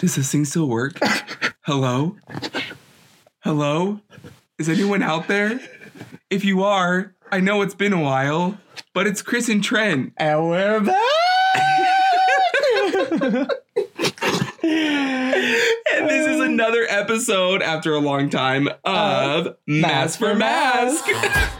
Does this thing still work? Hello? Hello? Is anyone out there? If you are, I know it's been a while, but it's Chris and Trent. And we're back. And this is another episode after a long time of Mask for Mask.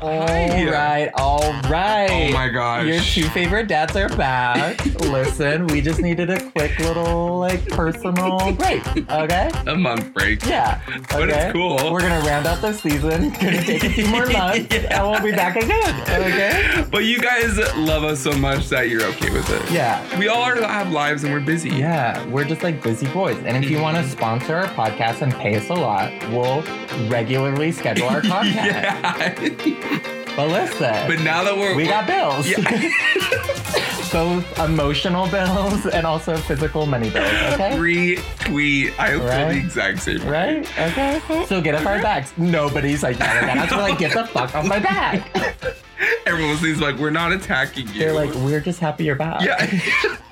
all Hi. right, all right. Oh my gosh. Your two favorite dads are back. Listen, we just needed a quick little like personal break. Okay. A month break. Yeah. But it's okay? cool. We're gonna round out the season. It's gonna take a few more months, Yeah. and we'll be back again. Okay. But you guys love us so much that you're okay with it. Yeah. We all are, have lives and we're busy. Yeah, we're just like busy boys. And if you want to mm-hmm. sponsor our podcast and pay us a lot, we'll regularly schedule our content. yeah. But listen, but now that we're we got bills. Yeah. Both emotional bills and also physical money bills, okay? retweet. I feel Right? the exact same. way. Right? Okay. So get off our backs. Nobody's like that. That. That's like, get the fuck off my back. Everyone seems like we're not attacking you. They're like, we're just happy you're back. yeah.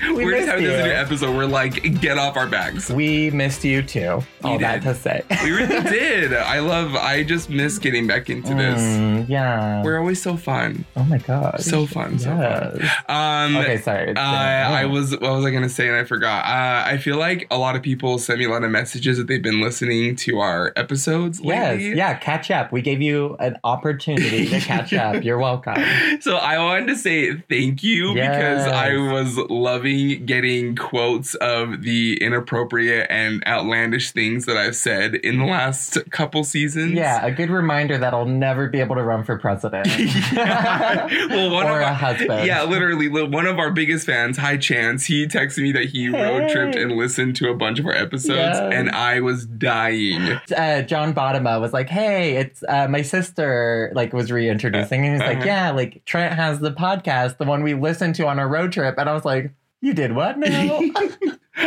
We we're just having this you. new episode. We're like, get off our backs. We missed you too. All that to say. We really did. I love. I just miss getting back into this. Mm, yeah. We're always so fun. oh my god. So fun. So fun. Um, Okay, sorry. Uh, I was what was I gonna say and I forgot. Uh, I feel like a lot of people send me a lot of messages that they've been listening to our episodes Yes, lately. yeah, catch up. We gave you an opportunity to catch up. You're welcome. So I wanted to say thank you because I was loving getting quotes of the inappropriate and outlandish things that I've said in the last couple seasons. Yeah, a good reminder that I'll never be able to run for president. Yeah. well, one or of a our, husband. Yeah, literally, one of our biggest fans, High Chance, he texted me that he road tripped and listened to a bunch of our episodes, Yes. and I was dying. Uh, John Bottoma was like, "Hey, it's uh, my sister." Like, was reintroducing, and he's like, Uh-huh. "Yeah, like Trent has the podcast, the one we listened to on our road trip," and I was like, "You did what now?"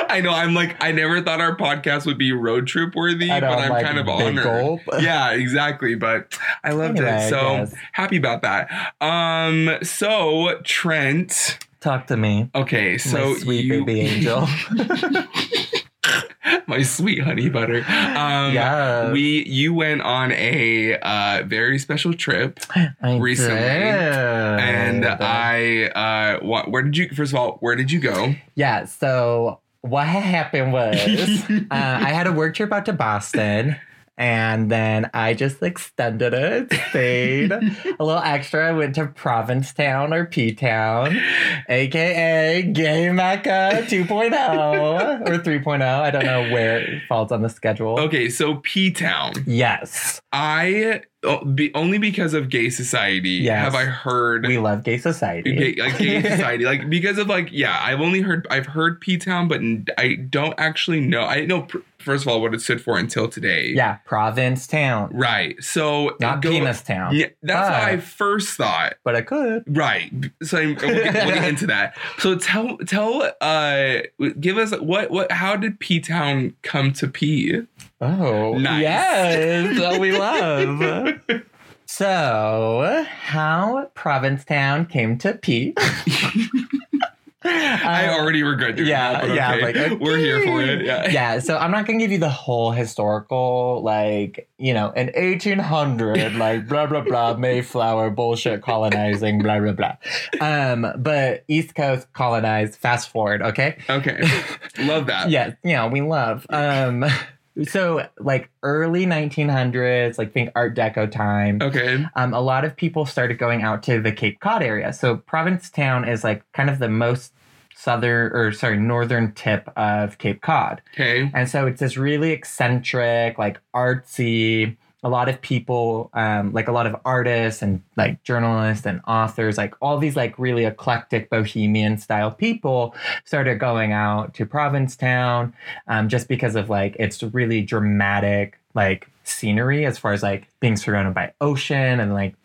I know. I'm like, I never thought our podcast would be road trip worthy, know, but I'm like, kind of honored. gulp. Yeah, exactly. But I loved Anyway, it. So happy about that. Um, so Trent. Talk to me, Okay, so my sweet you, baby angel. my sweet honey butter. Um, Yes. we you went on a uh, very special trip, I recently, did. and I uh, what, where did you? First of all, where did you go? Yeah, so what happened was uh, I had a work trip out to Boston. And then I just extended it, stayed a little extra. I went to Provincetown or P Town, aka Gay Mecca 2.0 or 3.0. I don't know where it falls on the schedule. Okay, so P Town. Yes, I oh, only because of gay society Yes. have I heard we love gay society. gay, like gay society like because of like yeah I've only heard I've heard P Town but I don't actually know I know first of all what it stood for until today yeah, Provincetown, right so not go- Penis Town. yeah that's what. I first thought But I could. right so I'm, we'll, get, we'll get into that so tell tell uh give us what what how did P Town come to P Oh, Nice. yes, that we love. So, how Provincetown came to P. I Um, already regret doing yeah, that yeah, okay. like, okay. we're here for it yeah yeah, so I'm not gonna give you the whole historical, like, you know, in 1800, like, blah, blah, blah, Mayflower, bullshit colonizing, blah, blah, blah. Um, but East Coast colonized, fast forward, okay? okay love that Yes, yeah, we love. Um, so, like, early 1900s, like, think Art Deco time. okay um, a lot of people started going out to the Cape Cod area. So Provincetown is like kind of the most southern or sorry northern tip of Cape Cod, okay and so it's this really eccentric, like artsy. A lot of people, um, like a lot of artists and like journalists and authors, like all these like really eclectic bohemian style people started going out to Provincetown um, just because of like its really dramatic like scenery as far as like being surrounded by ocean and like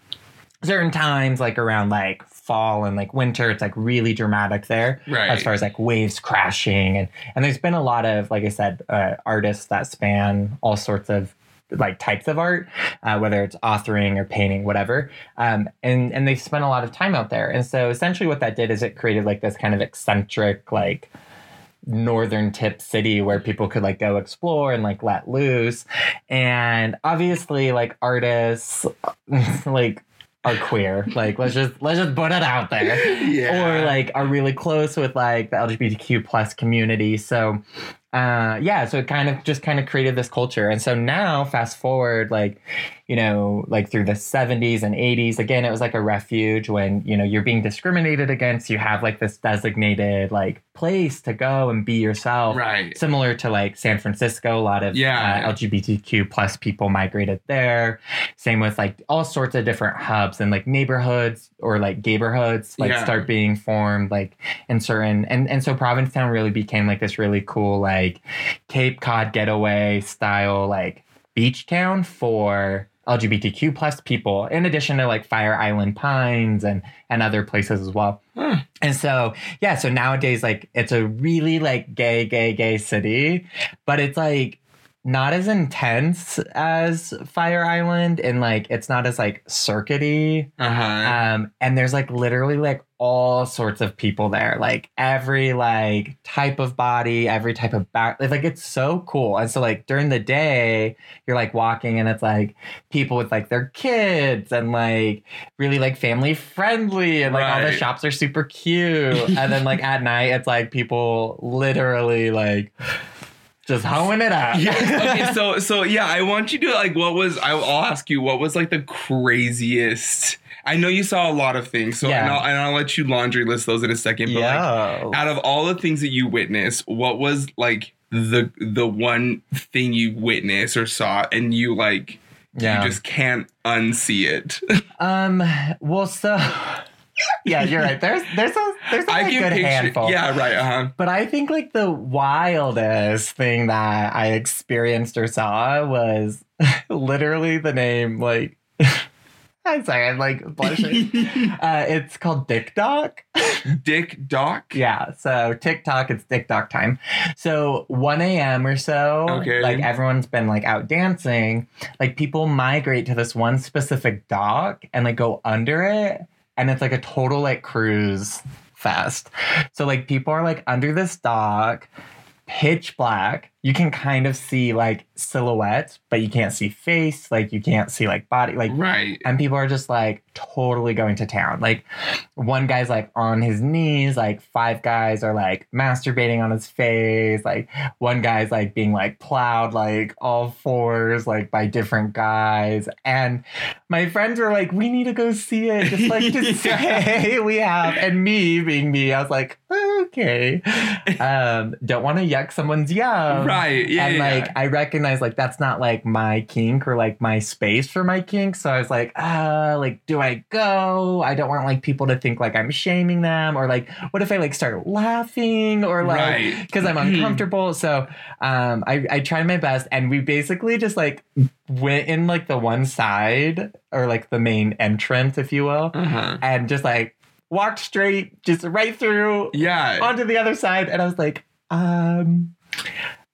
certain times like around like fall and like winter it's like really dramatic there right as far as like waves crashing and and there's been a lot of like i said uh, artists that span all sorts of like types of art, uh, whether it's authoring or painting, whatever. Um, and and they spent a lot of time out there. And so essentially, what that did is it created like this kind of eccentric, like northern tip city where people could like go explore and like let loose. And obviously like artists like are queer. Like let's just let's just put it out there. Yeah. Or like are really close with like the LGBTQ plus community. So uh yeah, so it kind of just kind of created this culture. And so now fast forward like you know, like through the 70s and 80s, again, it was like a refuge when, you know, you're being discriminated against. You have like this designated like place to go and be yourself. Right. Similar to like San Francisco, a lot of Yeah. uh, LGBTQ plus people migrated there. Same with like all sorts of different hubs and like neighborhoods or like neighborhoods like Yeah. start being formed like in certain and and so Provincetown really became like this really cool like Cape Cod getaway style like beach town for LGBTQ plus people, in addition to like Fire Island Pines and and other places as well. Huh. And so yeah, so nowadays like it's a really like gay, gay, gay city, but it's like not as intense as Fire Island and like it's not as like circuity. Uh-huh. Um, and there's like literally like all sorts of people there, like every like type of body, every type of back. It's like it's so cool. And so like during the day, you're like walking and it's like people with like their kids and like really like family friendly and like all the shops are super cute. and then like at night, it's like people literally like just hoeing it up. yeah. Okay. So so yeah, I want you to like. What was? I'll, I'll ask you. What was like the craziest? I know you saw a lot of things. So Yeah. and, I'll, and I'll let you laundry list those in a second. But like, yeah. out of all the things that you witnessed, what was like the the one thing you witnessed or saw, and you like Yeah. you just can't unsee it? Um. Well, so yeah, you're right. There's there's a there's a like, good picture. handful. Yeah. Right. Uh huh. But I think like the wildest thing that I experienced or saw was literally the name like. I'm sorry, I'm like blushing. uh, it's called Dick Doc. Dick Doc. Yeah, so TikTok, it's TikTok time. So 1 a.m. or so, Okay. like everyone's been like out dancing. Like people migrate to this one specific dock and like go under it, and it's like a total like cruise fest. So like people are like under this dock, pitch black. You can kind of see like silhouettes, but you can't see face. Like you can't see like body. Like Right. and people are just like totally going to town. Like one guy's like on his knees, like five guys are like masturbating on his face, like one guy's like being like plowed like all fours like by different guys. And my friends were like, we need to go see it, just like to say we have. And me being me, I was like, okay. Um, don't want to yuck someone's yum Right. Yeah. and yeah, like I recognize like that's not like my kink or like my space for my kink. So I was like, uh, like, do I go? I don't want like people to think like I'm shaming them, or like, what if I like start laughing or like Right. because I'm uncomfortable. So um I, I tried my best and we basically just like went in like the one side or like the main entrance, if you will, uh-huh. and just like walked straight, just right through Yeah. onto the other side and I was like, um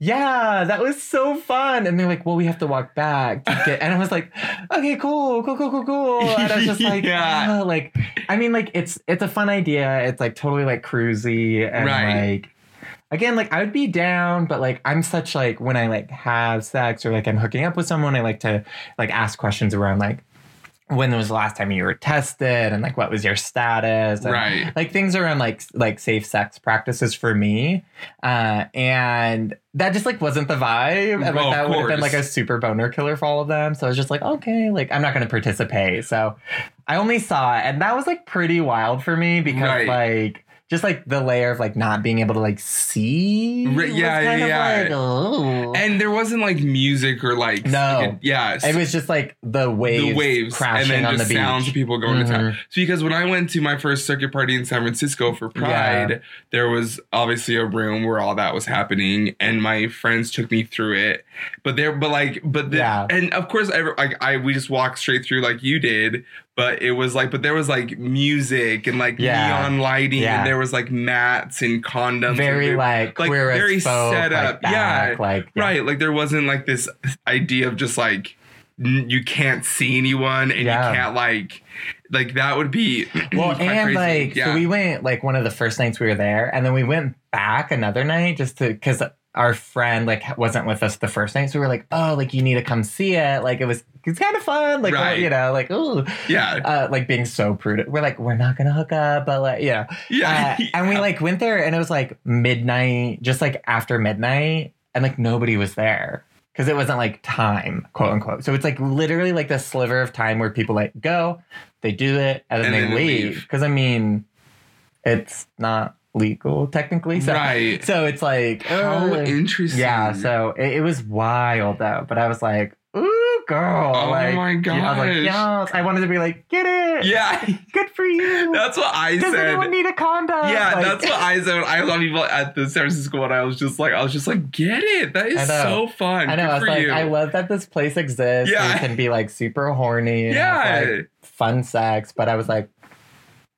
yeah, that was so fun. And they're like, well, we have to walk back to get and I was like, okay, cool, cool, cool, cool, cool. And I was just like, Yeah. yeah, like I mean, like it's it's a fun idea. It's like totally like cruisy and Right. like again, like I would be down, but like I'm such like when I like have sex or like I'm hooking up with someone, I like to like ask questions around like when was the last time you were tested and like what was your status and Right. like things around like like safe sex practices for me. Uh and that just like wasn't the vibe. And like Well, that would have been like a super boner killer for all of them. So i was just like okay like i'm not going to participate. So i only saw it and that was like pretty wild for me because Right. like just like the layer of like not being able to like see Right, yeah, yeah. like, oh. And there wasn't like music or like No. yeah, it was just like the waves, the waves crashing and then on just the beach. sounds of people going to town. Mhm. So because when I went to my first circuit party in San Francisco for Pride, Yeah. there was obviously a room where all that was happening, and my friends took me through it. But there, but like, but the, Yeah. and of course, I, like I we just walked straight through like you did. But it was like, but there was like music and like Yeah. neon lighting, Yeah. and there was like mats and condoms. very like, like, very folk, set like, up. back, Yeah. like yeah. right. Like there wasn't like this idea of just like n- you can't see anyone and you can't like like that would be Well, and crazy. like, yeah. so we went like one of the first nights we were there, and then we went back another night just to because our friend like wasn't with us the first night, so we were like, oh, like you need to come see it. Like it was, it's kind of fun. Like Right. you know, like oh, yeah uh, like being so prudent. We're like, we're not gonna hook up, but like, you know. yeah Uh, and we like went there, and it was like midnight, just like after midnight, and like nobody was there because it wasn't like time, quote unquote. So it's like literally like the sliver of time where people like go, they do it, and then And they then leave. leave. Because I mean, it's not legal technically. So, right so it's like how uh, interesting yeah. So it, it was wild though, but I was like, ooh, girl. Oh like, my yeah, I was like, yes. I wanted to be like, get it. yeah Good for you. that's what I Does said anyone need a condom? yeah, Like- that's what I said. I saw people at the San Francisco one. I was just like, I was just like, get it. That is so fun. I know. Good I was like, you. I love that this place exists. Yeah. You can be like super horny. And yeah, Have, like, fun sex, but I was like,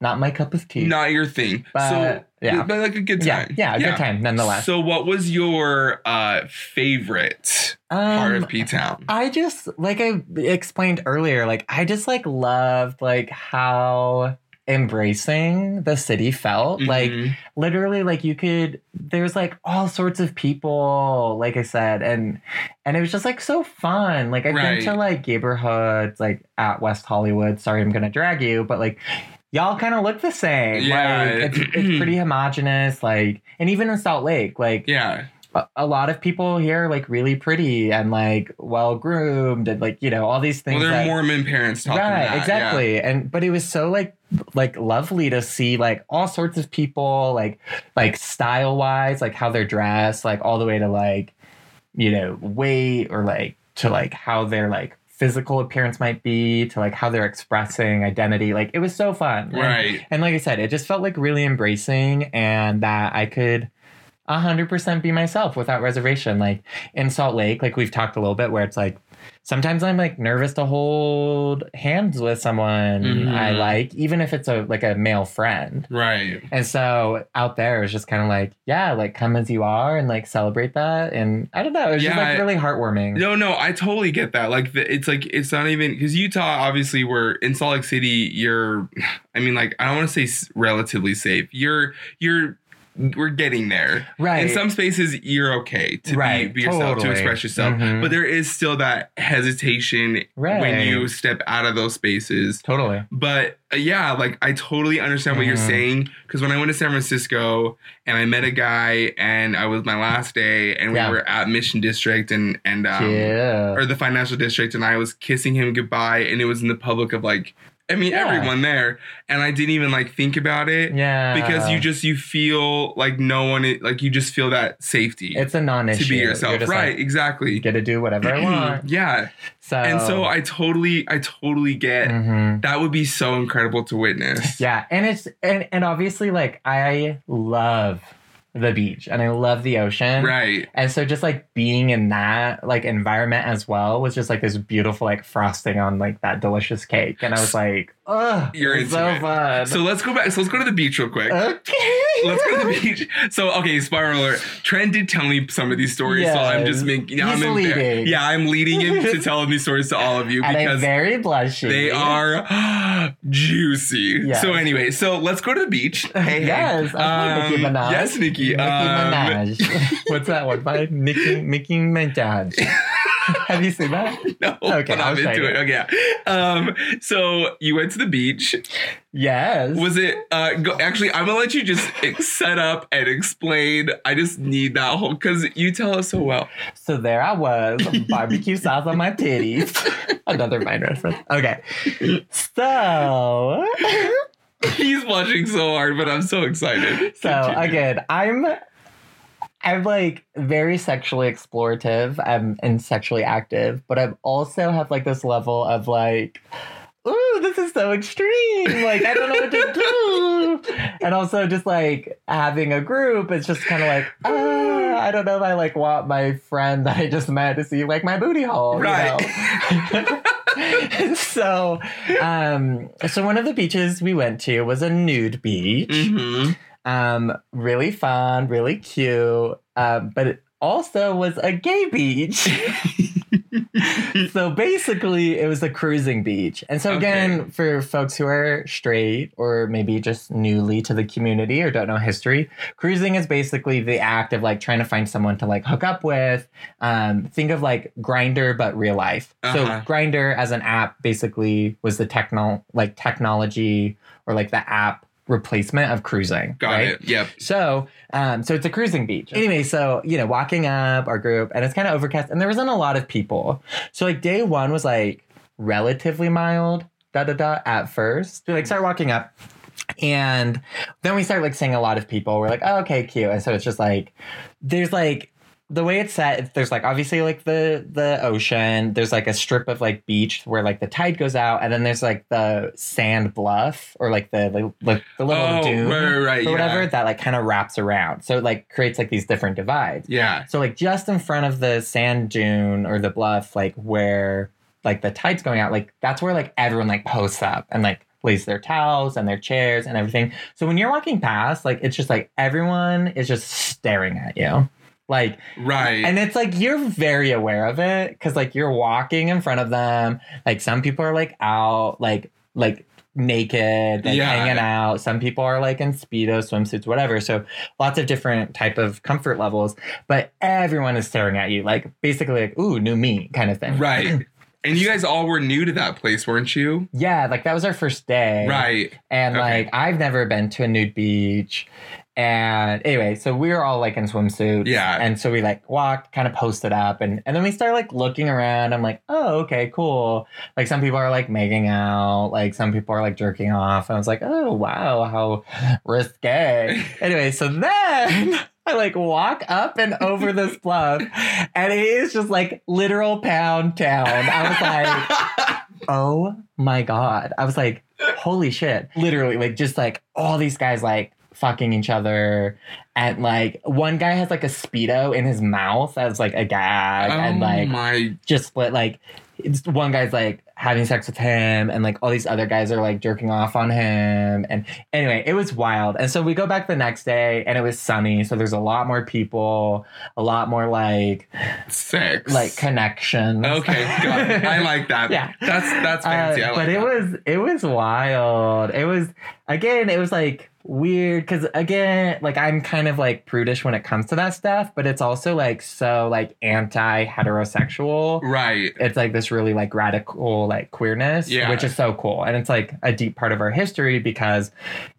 not my cup of tea. not your thing. But, so, yeah. but like a good yeah, time. yeah, a good time nonetheless. So, what was your uh favorite part Um, of P Town? I just like I explained earlier, like I just like loved like how embracing the city felt. Like Mhm. literally like you could there's like all sorts of people like i said and and it was just like so fun like i've Right. been to like neighborhoods like at west hollywood sorry i'm gonna drag you but like y'all kind of look the same Yeah. like it's, it's pretty homogenous like and even in salt lake like yeah, a, a lot of people here are like really pretty and like well groomed and like you know all these things well, they're that- Mormon parents talking right that, yeah. exactly and but it was so like like lovely to see like all sorts of people like like style wise like how they're dressed like all the way to like you know weight or like to like how they're like physical appearance might be to like how they're expressing identity like it was so fun And- Right. and like i said it just felt like really embracing and that i could 100% be myself without reservation like in salt lake like we've talked a little bit where it's like sometimes i'm like nervous to hold hands with someone Mhm. i like even if it's a like a male friend Right. and so out there it's just kind of like yeah like come as you are and like celebrate that and i don't know it was just like really heartwarming No, no, I totally get that. Like, the, it's like it's not even because Utah. Obviously, we're in Salt Lake City. You're, I mean, like, I don't want to say relatively safe. You're, you're, we're getting there. right In some spaces, you're okay to Right, be, be yourself, to express yourself. Mhm. But there is still that hesitation right when you step out of those spaces. totally But uh, yeah, like I totally understand what you're Mhm. saying because when I went to San Francisco and I met a guy and I was my last day and we Yeah. were at Mission District and and um, yeah or the financial district and I was kissing him goodbye and it was in the public of like I mean Yeah. everyone there and I didn't even like think about it. Yeah. Because you just you feel like no one like you just feel that safety it's a non-issue. to be yourself. Right like, exactly. get to do whatever i want yeah. So and so I totally I totally get Mhm. that would be so incredible to witness. Yeah, and it's and, and obviously like I love the beach and I love the ocean. right And so just like being in that like environment as well was just like this beautiful like frosting on like that delicious cake. And I was like, oh, You're so it. fun. So let's go back. So let's go to the beach real quick. okay. Let's go to the beach. So okay, spoiler alert. Trent did tell me some of these stories, so I'm just Yes. making. I'm He's embar- Yeah, I'm leading him to tell these stories to all of you and I'm because very blushy. they are juicy. Yes. So anyway, so let's go to the beach. Hey, hey. Yes, okay, Nicki Minaj. Yes, Nikki. Nicki Um, Minaj. What's that one by Nicki Nicki Minaj? Have you seen that? No, Okay, but I'm into it. Okay. yeah. Um, so you went to the beach. Yes. Was it uh go, actually I'm gonna let you just set up and explain. I just need that whole because you tell us so well. So there I was, barbecue sauce on my titties. Another mine reference. Okay. So, He's watching so hard, but I'm so excited. so Continue. again, I'm, I'm like very sexually explorative. I'm and sexually active, but I also have like this level of like, ooh, this is so extreme. Like I don't know what to do. And also just like having a group, it's just kind of like, ah, I don't know if I like want my friend that I just met to see like my booty hole. Right. You know? so um so one of the beaches we went to was a nude beach. Mhm. Um, really fun, really cute. Um, but it also was a gay beach. so basically, it was a cruising beach. And so, again, Okay. for folks who are straight or maybe just newly to the community or don't know history, cruising is basically the act of like trying to find someone to like hook up with. Um, think of like Grindr, but real life. Uh-huh. So, Grindr as an app basically was the techno like technology or like the app replacement of cruising. Got right? it. Yep. So, um, so it's a cruising beach. Anyway, so you know, walking up our group, and it's kind of overcast, and there wasn't a lot of people. So like day one was like relatively mild, da da da. At first, we like start walking up, and then we start like seeing a lot of people. We're like, oh, okay, cute. And so it's just like there's like the way it's set there's like obviously like the the ocean there's like a strip of like beach where like the tide goes out and then there's like the sand bluff or like the like, the little Oh, dune right, right, right, or yeah. whatever that like kind of wraps around so it like creates like these different divides Yeah. so like just in front of the sand dune or the bluff like where like the tide's going out like that's where like everyone like posts up and like lays their towels and their chairs and everything so when you're walking past like it's just like everyone is just staring at you like Right. and it's like you're very aware of it because like you're walking in front of them. Like some people are like out, like like naked, like Yeah. hanging out. Some people are like in speedo swimsuits, whatever. So lots of different type of comfort levels. But everyone is staring at you, like basically like ooh, new me kind of thing. right. And you guys all were new to that place, weren't you? Yeah, like that was our first day. Right. And Okay. like I've never been to a nude beach. And anyway, so we were all like in swimsuits. Yeah. And so we like walked, kind of posted up, and, and then we started like looking around. I'm like, oh, okay, cool. Like some people are like making out, like some people are like jerking off. And I was like, oh wow, how risque. anyway, so then I like walk up and over this bluff, and it is just like literal pound town. I was like, oh my god i was like holy shit literally like just like all these guys like fucking each other. And like one guy has like a speedo in his mouth as like a gag. And oh like my just split like it's, one guy's like having sex with him and like all these other guys are like jerking off on him and anyway it was wild and so we go back the next day and it was sunny so there's a lot more people a lot more like sex. like connections Okay. I like that. Yeah. That's that's fancy. Uh, like but it that. was it was wild. It was again, it was like weird because again, like I'm kind of like prudish when it comes to that stuff, but it's also like so like anti heterosexual. right. It's like this really like radical like queerness, Yeah. which is so cool, and it's like a deep part of our history because,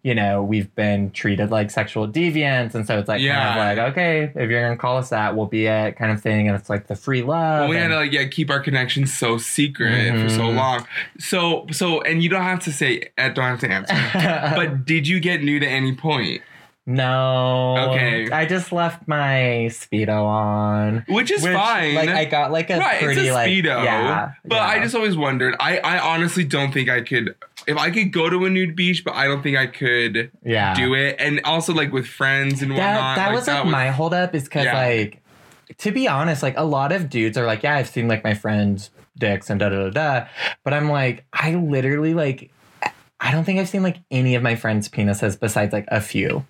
you know, we've been treated like sexual deviants, and so it's like Yeah. kind of like okay, if you're gonna call us that, we'll be it, kind of thing, and it's like the free love. Well, we had to like yeah keep our connection so secret for so Mhm. long. So so and you don't have to say don't have to answer. but did you get new to any point? No. Okay. I just left my speedo on. Which is Which, fine. Like I got like a right, pretty a like speedo. yeah. but yeah. I just always wondered. I I honestly don't think I could. If I could go to a nude beach, but I don't think I could yeah. do it. And also like with friends and That whatnot. that like, was like my holdup is because Yeah. like to be honest, like a lot of dudes are like, yeah, I've seen like my friends' dicks and da da da da. But I'm like, I literally like I don't think I've seen like any of my friends' penises besides like a few.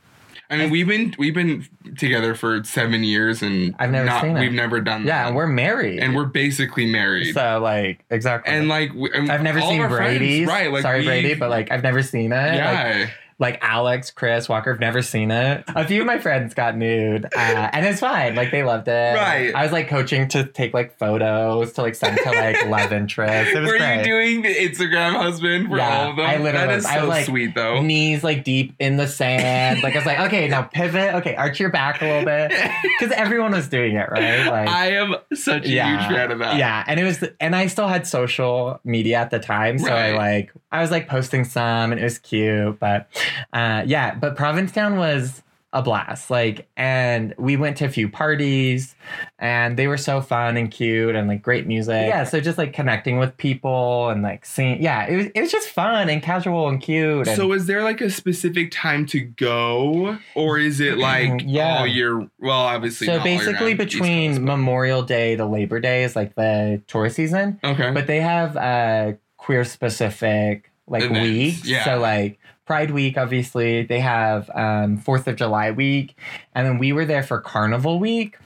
I mean, we've been we've been together for seven years, and I've never not, seen it. We've never done Yeah, that. and we're married. and we're basically married. so like exactly. and like we- and I've never seen our friends, right? Like Sorry, we- Brady, but like I've never seen it. Like, yeah, like Alex, Chris, Walker, have never seen it. A few of my friends got nude, uh, and it's fine. Like they loved it. Right. I was like coaching to take like photos to like send to like love interests. It was were great. you doing the Instagram husband for Yeah, all of them? I literally that was. is I so was like, sweet though. Knees like deep in the sand. Like I was like, okay, now pivot. Okay, arch your back a little bit because everyone was doing it, right? Like I am such a Yeah. huge fan of that. Yeah, and it was, and I still had social media at the time, so I like, I was like posting some, and it was cute, but, uh, yeah, but Provincetown was a blast, like, and we went to a few parties, and they were so fun and cute, and like great music. Yeah, so just like connecting with people and like seeing, yeah, it was, it was just fun and casual and cute. And, So is there like a specific time to go, or is it like Yeah. all year? Well, obviously. so basically, between Coast, Memorial Day to Labor Day is like the tourist season. okay, but they have uh queer specific like Events, weeks yeah. so like pride week obviously they have um fourth of july week and then we were there for carnival week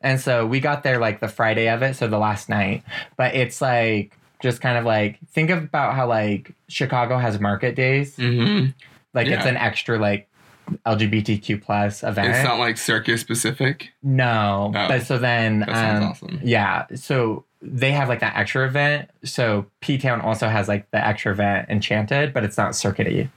And so we got there like the Friday of it, so the last night. But it's like just kind of like think about how like Chicago has market days. Mm-hmm. Like it's an extra like LGBTQ plus event. It's not like circus specific. no. Oh, but so then That sounds um, awesome. Yeah. So they have like that extra event. So P Town also has like the extra event Enchanted, but it's not circuity.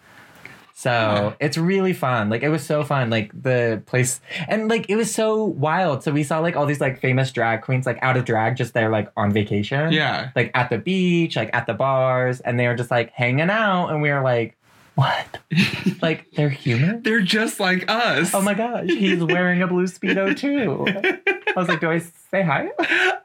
So it's really fun. Like it was so fun. Like the place and like it was so wild. So we saw like all these like famous drag queens like out of drag just there like on vacation. Yeah. Like at the beach, like at the bars, and they were just like hanging out and we were like, What? like they're human? They're just like us. Oh my gosh, he's wearing a blue speedo too. I was like, do I say hi?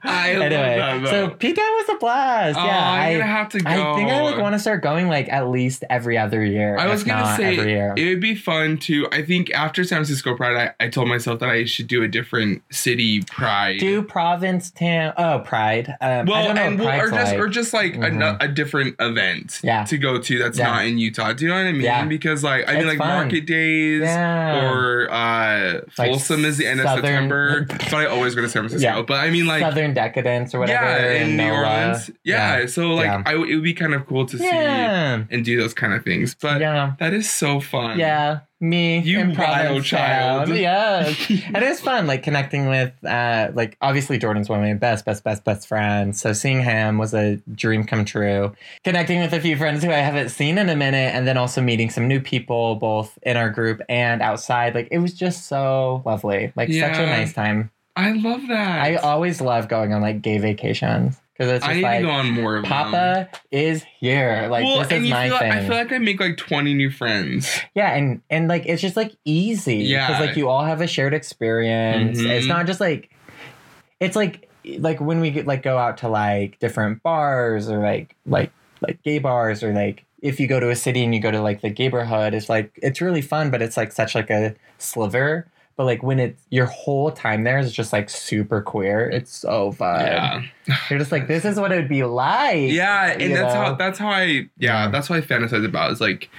I anyway, love that. so though. P was a blast. oh, yeah, I'm I, gonna have to go. I think I like want to start going like at least every other year. I was gonna say every year. it would be fun to. I think after San Francisco Pride, I, I told myself that I should do a different city Pride. Do Provincetown? Oh, Pride. Um, well, I don't know and what well, or just like. or just like a, Mhm. a different event Yeah. to go to that's Yeah. not in Utah. Do you know what I mean? Yeah. Because like I mean like fun. market days yeah. or uh Like Folsom is the end of Southern- September. so I always go to San Francisco. Yeah. But I mean like Southern Decadence or whatever. yeah, in New. Orleans. Yeah. So like Yeah. I it would be kind of cool to see Yeah. and do those kind of things. But yeah. that is so fun. Yeah. Me. You wild child. Yeah, and it was fun, like connecting with, uh, like obviously Jordan's one of my best, best, best, best friends. So seeing him was a dream come true. Connecting with a few friends who I haven't seen in a minute, and then also meeting some new people, both in our group and outside. Like it was just so lovely. Like such a nice time. I love that. I always love going on like gay vacations because it's I just need like to go on more of them. Papa is here. Like well, this is my feel thing. I feel like I make like 20 new friends. Yeah, and and like it's just like easy. Yeah. Because like you all have a shared experience. Mhm. It's not just like it's like like when we get like go out to like different bars or like like like gay bars or like if you go to a city and you go to like the gay neighborhood, it's like it's really fun, but it's like such like a sliver. But like when it's your whole time there is just like super queer, it's so fun. yeah. You're just like, this is what it would be like. Yeah, and that's know? how that's how I yeah, Yeah. that's what I fantasize about is like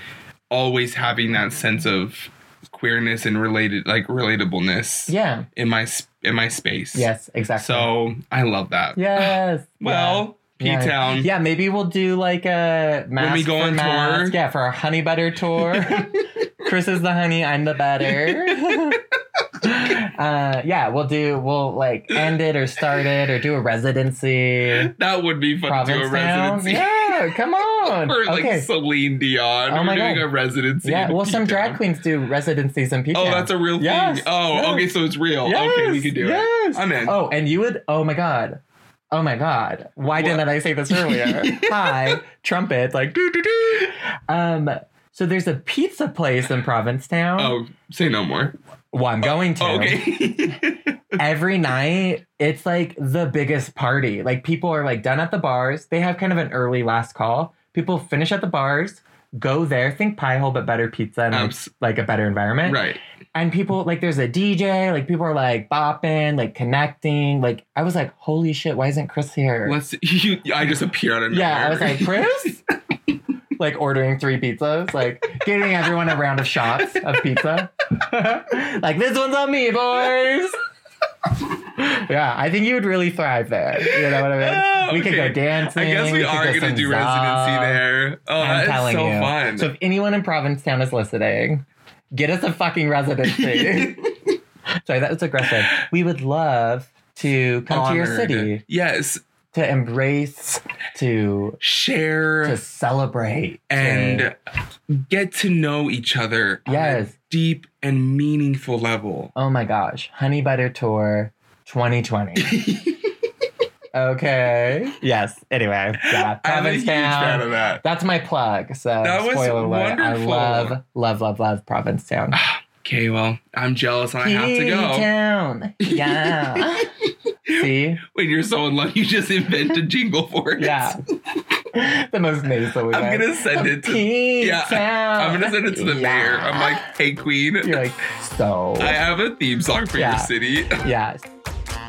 always having that sense of queerness and related like relatableness Yeah. in my in my space. Yes, exactly. So I love that. Yes. Well, P Yeah. Town. Yeah, maybe we'll do like a mask we go for on mask. tour. Yeah, for our honey butter tour. Chris is the honey, I'm the butter. uh, yeah, we'll do. We'll like end it or start it or do a residency. That would be fun to do a residency. Yeah, come on. Or like okay. Celine Dion. Oh We're my doing God. a residency. Yeah, well, some P-Town. drag queens do residencies in P Oh, that's a real Yes, thing. Oh, yes. okay, so it's real. Yes, okay, we could do yes. it. I'm in. Oh, and you would. Oh my god. Oh my god. Why What? didn't I say this earlier? Hi, trumpet, like doo doo doo. Um. So there's a pizza place in Provincetown. Oh, say no more. Well, I'm going to. Okay. Every night, it's like the biggest party. Like people are like done at the bars. They have kind of an early last call. People finish at the bars, go there, think pie hole, but better pizza and um, like, Abs- like a better environment. right. and people like there's a DJ, like people are like bopping, like connecting. Like I was like, holy shit, why isn't Chris here? Let's. You, I just appear out of nowhere. yeah, I was like, Chris? like ordering three pizzas, like giving everyone a round of shots of pizza. like this one's on me, boys. yeah, I think you would really thrive there. You know what I mean? Oh, We could go okay. dancing. I guess we could are go gonna do residency there. Oh, I'm that's telling so you. fun. So if anyone in Provincetown is listening, get us a fucking residency. Sorry, that was aggressive. We would love to come to your city Yes, to embrace, to share to celebrate, to- and get to know each other on a Yes. deep and meaningful level. oh my gosh, Honey Butter Tour 2020. okay. Yes. Anyway, yeah. I'm a huge Provincetown. fan of that. That's my plug. So That was spoiler alert. I wonderful. love, love, love, love Provincetown. Okay, well, I'm jealous and I have to go. Town. Yeah. See? When you're so in love, you just invent a jingle for it. Yeah. the most nasal. I'm gonna send it to. Yeah, I'm gonna send it to the mayor. I'm like, hey, queen. You're like, so. I have a theme song for Yeah. your city. yes.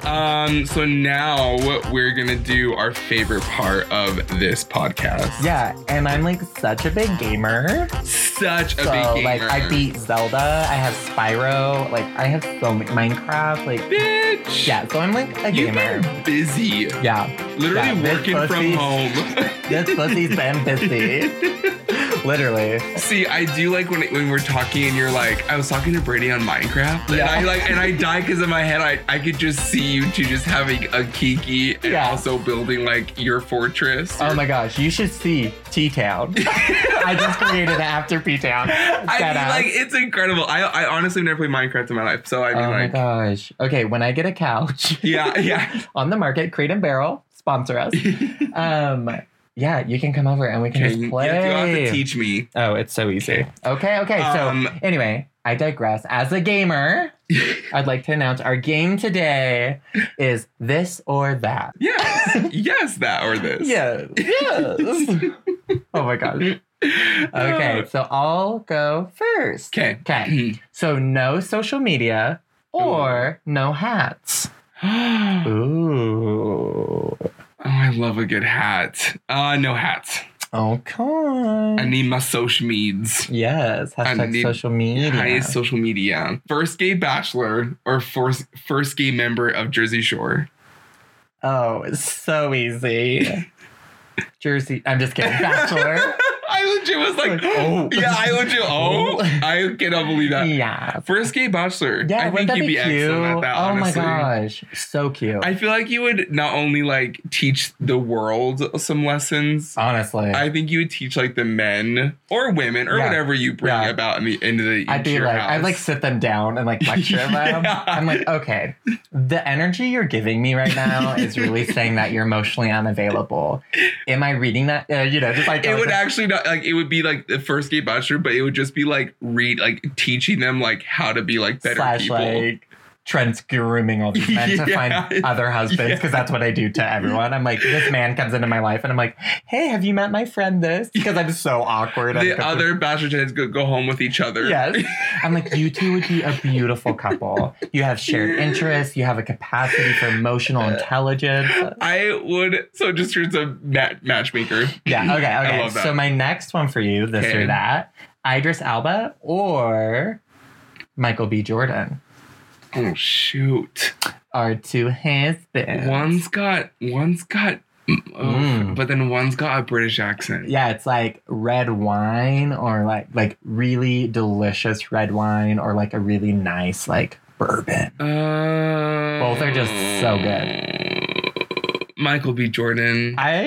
Um, so now we're gonna do our favorite part of this podcast. Yeah. And I'm like such a big gamer. such a So big gamer. like I beat Zelda, I have Spyro, like I have so many Minecraft, like bitch. yeah. So I'm like a You've gamer. been busy. Yeah, Literally Yeah, working from home. this pussy's been busy. Literally. See, I do like when when we're talking and you're like, I was talking to Brady on Minecraft, and Yeah. I like, and I die because in my head, I I could just see you two just having a kiki and Yeah. also building like your fortress. Oh my gosh, you should see T Town. I just created it after P Town. I mean, like it's incredible. I I honestly never played Minecraft in my life, so I mean, Oh my like, gosh. Okay, when I get a couch yeah, yeah. on the market, Crate and Barrel, sponsor us. Um, yeah, you can come over and we can Okay, just play. you'll have to teach me. Oh, it's so easy. Okay, okay. Um, so anyway, I digress. As a gamer, I'd like to announce our game today is this or that. Yes, yes, that or this. Yes. Yes. oh my gosh. Okay, so I'll go first. Okay. Okay. So no social media or no hats. oh, Ooh. I love a good hat. Uh, no hats. Okay. I need my social meds. yes. Hashtag need social media. Highest social media. First gay bachelor or first first gay member of Jersey Shore. Oh, it's so easy. Jersey. I'm just kidding. Bachelor. I legit was like, oh. yeah, I legit, oh, I cannot believe that. Yeah. First gay bachelor. Yeah, I think you'd be be, cute? excellent at that. oh my gosh. So cute. I feel like you would not only like teach the world some lessons. Honestly. I think you would teach like the men or women or Yeah. whatever you bring Yeah. about in the into the I'd be like, house. I'd like sit them down and like lecture them. I'm like, okay, the energy you're giving me right now is really saying that you're emotionally unavailable. Am I reading that? Uh, you know, just like it would actually not like it would be like the first gay bachelor, but it would just be like read like teaching them like how to be like better slash people. like Trent's grooming all these men to find other husbands Yeah. because that's what I do to everyone. I'm like, this man comes into my life and I'm like, hey, have you met my friend this? Because I'm so awkward. The other bachelor tends go, go home with each other. Yes. I'm like, you two would be a beautiful couple. You have shared interests. You have a capacity for emotional intelligence. I would so just here's a mat- matchmaker. Yeah. Okay. Okay. So my next one for you, this Okay. or that, Idris Elba or Michael B. Jordan Oh shoot. Our two husbands. One's got one's got oh, Mm. but then one's got a British accent. Yeah, it's like red wine or like like really delicious red wine or like a really nice like bourbon. Uh, Both are just so good. Michael B. Jordan. I,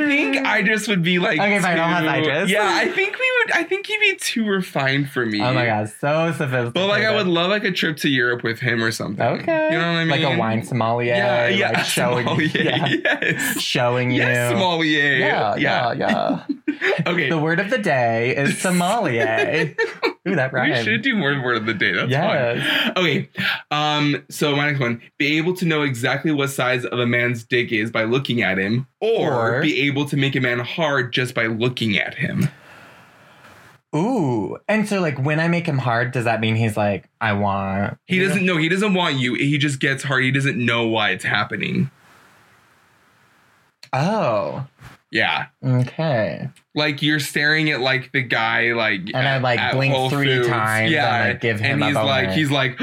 I think I just would be like Okay, fine, I'll have too- Idris. Yeah, I think we would. I think he'd be too refined for me. Oh my god, so sophisticated. But like, I would love like a trip to Europe with him or something. Okay. you know what I mean? Like a wine sommelier. Yeah, yeah. Like showing, sommelier, yeah, Yes. showing you. Yes, sommelier. yeah, yeah, yeah. Okay. The word of the day is sommelier. Ooh, that we should do more word of the day. That's Yes. fine. Okay. Um. So my next one: be able to know exactly what size of a man's dick is by looking at him, or, Or- be able to make a man hard just by looking at him. Ooh. And so like when I make him hard, does that mean he's like, I want He doesn't know. He doesn't want you. He just gets hard. He doesn't know why it's happening. Oh. Yeah. Okay. Like you're staring at like the guy like And I, like, blink three times and, Yeah, like, give him and a he's like he's like,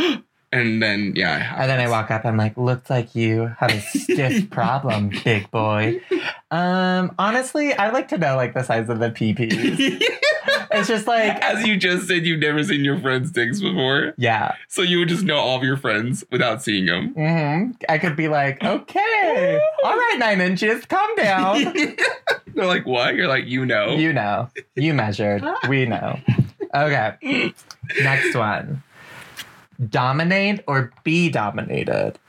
and then yeah. And then I walk up, I'm like, looks like you have a stiff problem, big boy. Um, honestly, I like to know like the size of the PP. It's just like As you just said, you've never seen your friends' dicks before, Yeah. so you would just know all of your friends without seeing them. Mm-hmm. I could be like, okay, all right, nine inches, calm down. They're like, what? You're like, you know. You know, you measured. We know. Okay. Next one. Dominate or be dominated?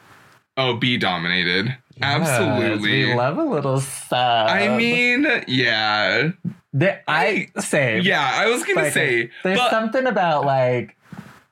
oh, be dominated. Yes, Absolutely. we love a little sub. I mean, yeah. There- I say, Yeah, I was gonna Like, say, There's but, something about like,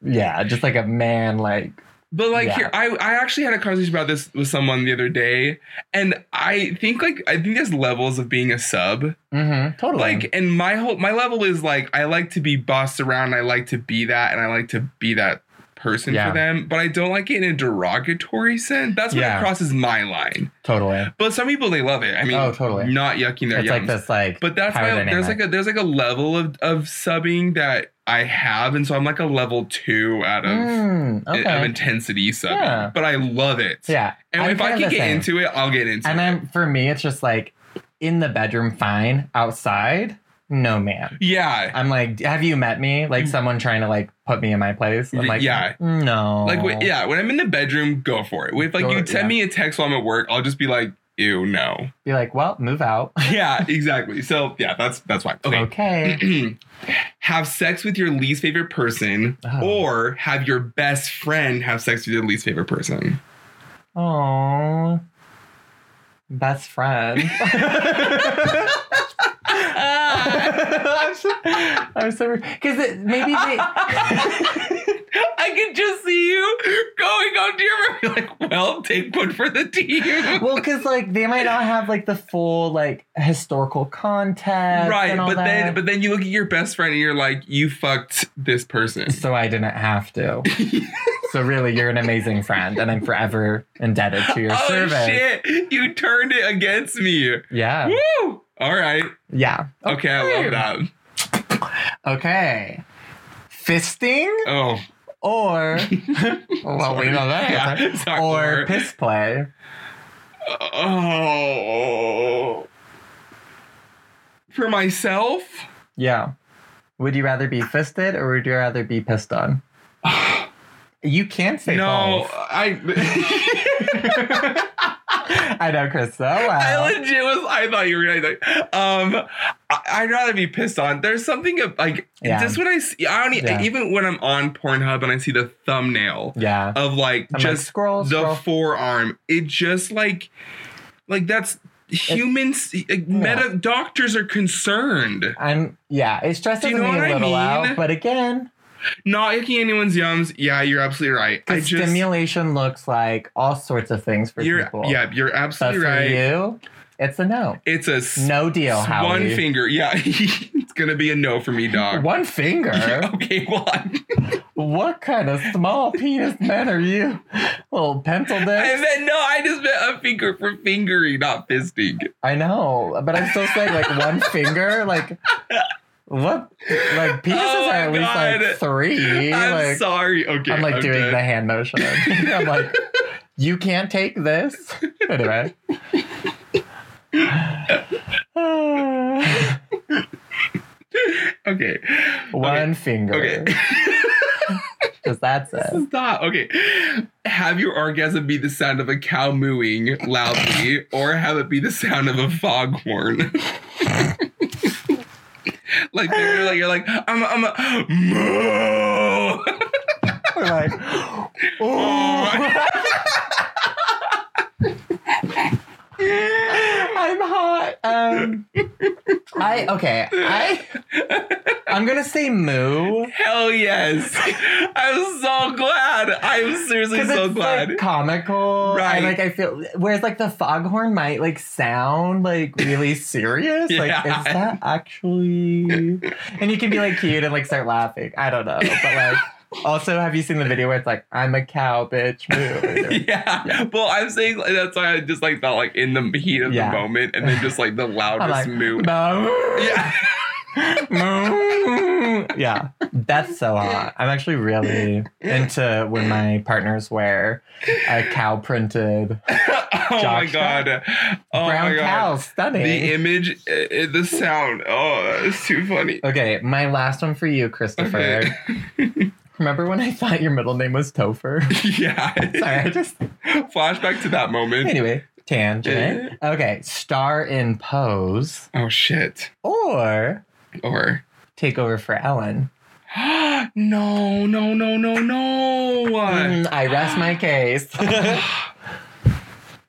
yeah, just like a man, like, but like yeah. here, I I actually had a conversation about this with someone the other day, and I think like I think there's levels of being a sub. mm-hmm, totally. Like, and my whole my level is like I like to be bossed around. I like to be that, and I like to be that person Yeah. for them, but I don't like it in a derogatory sense. That's when Yeah. it crosses my line. Totally. But some people they love it. I mean, Oh, totally. not yucking their It's yums. like this like But that's why there's like a there's like a level of, of subbing that I have, and so I'm like a level two out of Mm, of intensity subbing. Yeah. But I love it. Yeah. And I'm if I can get same. into it, I'll get into And it. And then for me, it's just like in the bedroom, fine. Outside, no, man. yeah. I'm like, have you met me? Like mm. someone trying to like put me in my place. I'm like, yeah. no. Like yeah, when I'm in the bedroom, go for it. If like Go- you send yeah. me a text while I'm at work, I'll just be like, ew, no. Be like, well, move out. yeah, exactly. So yeah, that's that's why. Okay. Okay. have sex with your least favorite person, Oh. or have your best friend have sex with your least favorite person. Oh, best friend. I'm so, I'm so because maybe they. I can just see you going onto your room, like, "Well, take one for the team." well, because like they might not have like the full like historical context, right, and all but that. then but then you look at your best friend and you're like, "You fucked this person." so I didn't have to. so really, you're an amazing friend, and I'm forever indebted to your service. oh service. shit! You turned it against me. Yeah, Woo! All right. yeah. Okay, I love that. Okay, fisting Oh, or well, we know that. Yeah, sorry. Or piss play. oh. For myself, Yeah. Would you rather be fisted or would you rather be pissed on? You can't say no, both. I. I know, Chris, so I legit was. I thought you were gonna. Like, um, I, I'd rather be pissed on. There's something of like Yeah. just when I see. I don't Yeah. even when I'm on Pornhub and I see the thumbnail Yeah. of like I'm like, just scroll, the scroll. forearm. It just like, like that's humans. Like, Meta doctors are concerned. I'm yeah, it stresses Do you know me I a little mean? out, but again, Not icking anyone's yums. Yeah, you're absolutely right. I just stimulation looks like all sorts of things for you're people. yeah, you're but absolutely for right. you, it's a no. It's a s- No deal, s- Howie. one finger. Yeah, it's gonna be a no for me, dog. One finger. okay, one. what kind of small penis men are you? Little pencil dick? I meant no. I just meant a finger for fingering, not fisting. I know, but I'm still saying like one finger, like what? Like oh penises Oh are at least God. like three. I'm like sorry. Okay, I'm like doing okay. the hand motion. I'm like, you can't take this. Anyway. Okay. one finger. Okay. Because that's it. Stop. Okay. Have your orgasm be the sound of a cow mooing loudly, or have it be the sound of a foghorn. Like you're like you're like I'm I'm a moo. Like, oh. I'm hot. Um, I okay. I I'm gonna say moo. Hell yes! I'm so glad. I'm seriously so it's glad. like comical, Right. And like I feel, whereas like the foghorn might like sound like really serious. Like is that actually? And you can be like cute and like start laughing. I don't know, but like also, have you seen the video where it's like I'm a cow, bitch, moo? yeah. Well, I'm saying like, that's why I just like felt like in the heat of Yeah. the moment, and then just like the loudest like moo. Yeah. Yeah, that's so hot. I'm actually really into when my partners wear a cow printed oh my god. Oh brown my god. cow, stunning. The image, the sound. Oh, it's too funny. Okay, my last one for you, Christopher. Okay. Remember when I thought your middle name was Topher? yeah. Sorry, I just. Flashback to that moment. Anyway, tangent. Okay, star in Pose Oh shit. or Or. take over for Ellen. no, no, no, no, no. Mm, I rest my case.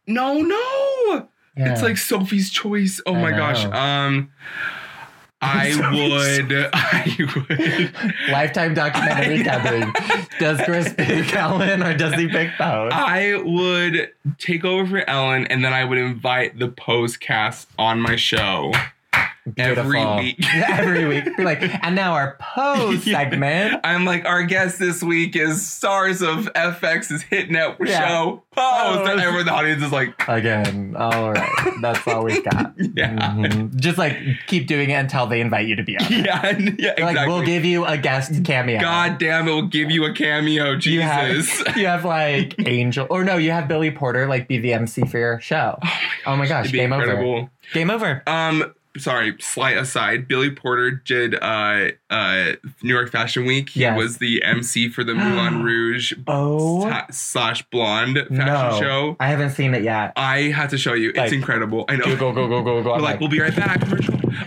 no, no. Yeah. It's like Sophie's choice. Oh I my gosh. Um I would I would lifetime documentary coming. Does Chris pick Ellen or does he pick Pose? I would take over for Ellen and then I would invite the Pose cast on my show every week. Every week. Like, and now our pose segment. I'm like, our guest this week is stars of FX's hit network Yeah. show. Pose. Pose. And everyone in the audience is like, Again. All right. That's all we've got. yeah. Mhm. Just like keep doing it until they invite you to be on. Yeah, yeah, exactly. Like, we'll give you a guest cameo. God damn it, we'll give you a cameo, You have, Jesus. you have like Angel, or no, you have Billy Porter like be the MC for your show. Oh my gosh, It'd be game over. Game over. Um, sorry, slight aside. Billy Porter did uh uh New York Fashion Week. He Yes. was the MC for the Moulin Rouge Oh slash blonde fashion no, show. I haven't seen it yet. I have to show you. It's Like, incredible. I know. Go go go go go go. We're I'm like, we'll be right back.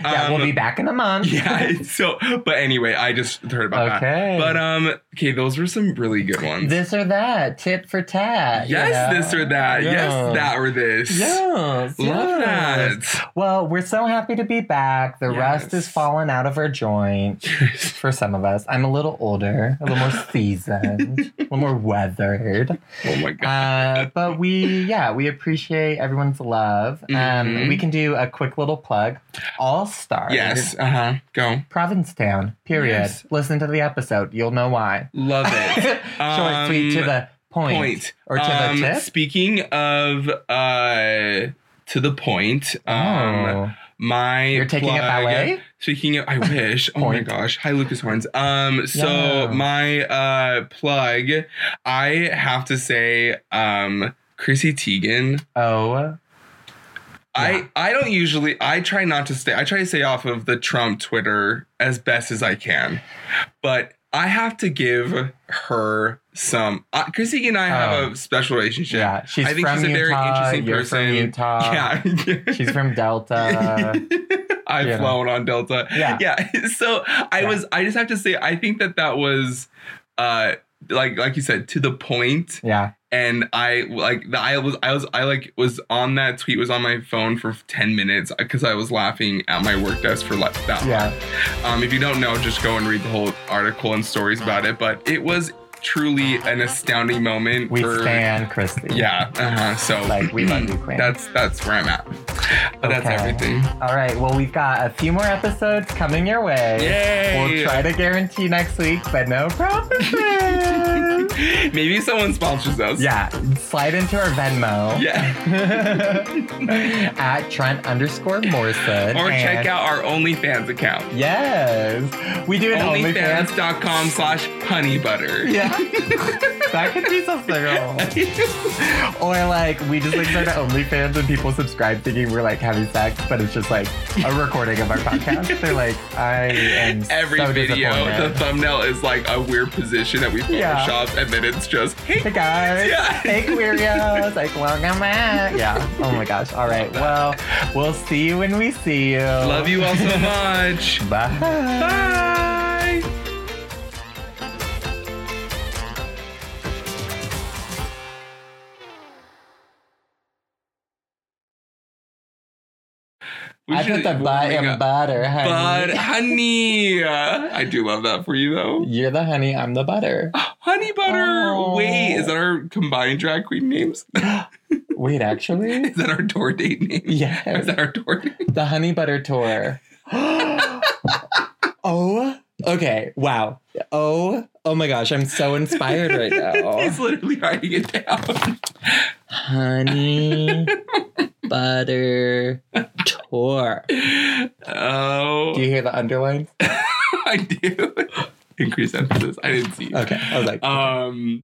Yeah, we'll Um, be back in a month. Yeah. So, but anyway, I just heard about that. Okay. But um, okay, those were some really good ones. This or that, tit for tat. you yes, know? this or that. Yeah. Yes, that or this. Yes, Love yes. that. Well, we're so happy to be back. The rust Yes. is falling out of our joint for some of us. I'm a little older, a little more seasoned, a little more weathered. oh my god. Uh, but we, yeah, we appreciate everyone's love. Um, Mhm. we can do a quick little plug. All Star. yes. Uh huh. Go. Provincetown. Period. Yes. Listen to the episode. You'll know why. Love it. Short, sweet, to Um, the point. point. Or to Um, the tip. Speaking of uh to the point, um oh. My You're taking plug- ballet? Speaking of I wish. oh my gosh. Hi Lucas Horns. Um so Yeah. my uh plug, I have to say, um Chrissy Teigen. Oh. I I don't usually I try not to stay I try to stay off of the Trump Twitter as best as I can. But I have to give her some uh, Chrissy and I have Oh. a special relationship. Yeah. She's I think from she's a Utah. very interesting You're person. from Utah. Yeah. She's from Delta. I've you know. flown on Delta. Yeah. Yeah. So I Yeah. was I just have to say I think that that was uh like like you said to the point yeah. And I like I was I was I like was on that tweet was on my phone for 10 minutes because I was laughing at my work desk for like that Yeah. long. Um if you don't know just go and read the whole article and stories about it but it was truly an astounding moment We for stand Chrissy. yeah uh-huh so Like, we love you, Queen. that's that's where I'm at but that's everything All right. Well, we've got a few more episodes coming your way. Yay! We'll try to guarantee next week, but no promises. maybe someone sponsors us yeah. Slide into our Venmo. yeah at Trent underscore Morrison. or check out our OnlyFans account Yes. We do an OnlyFans. onlyfans.com slash honey butter Yeah. That could be something else. Or like we just like start OnlyFans and people subscribe thinking we're like having sex, but it's just like a recording of our podcast. They're like, I am Every so video, the thumbnail is like a weird position that we Yeah. photoshopped, and then it's just hey, Hey guys, Yeah. hey Queerios, like welcome back. Yeah. Oh my gosh. All right. Well, we'll see you when we see you. love you all so much. Bye. Bye. We I put the butt in up. butter, honey. Bud, honey. Uh, I do love that for you though. You're the honey, I'm the butter. Honey butter. Oh. Wait, is that our combined drag queen names? Wait, actually? is that our tour date name? Yeah, is that our tour date? The honey butter tour. oh, okay. Wow. Oh, oh my gosh. I'm so inspired right now. He's literally writing it down. honey butter tour. Oh, Do you hear the underlines? I do. Increase emphasis. I didn't see. Okay. I was like, Um.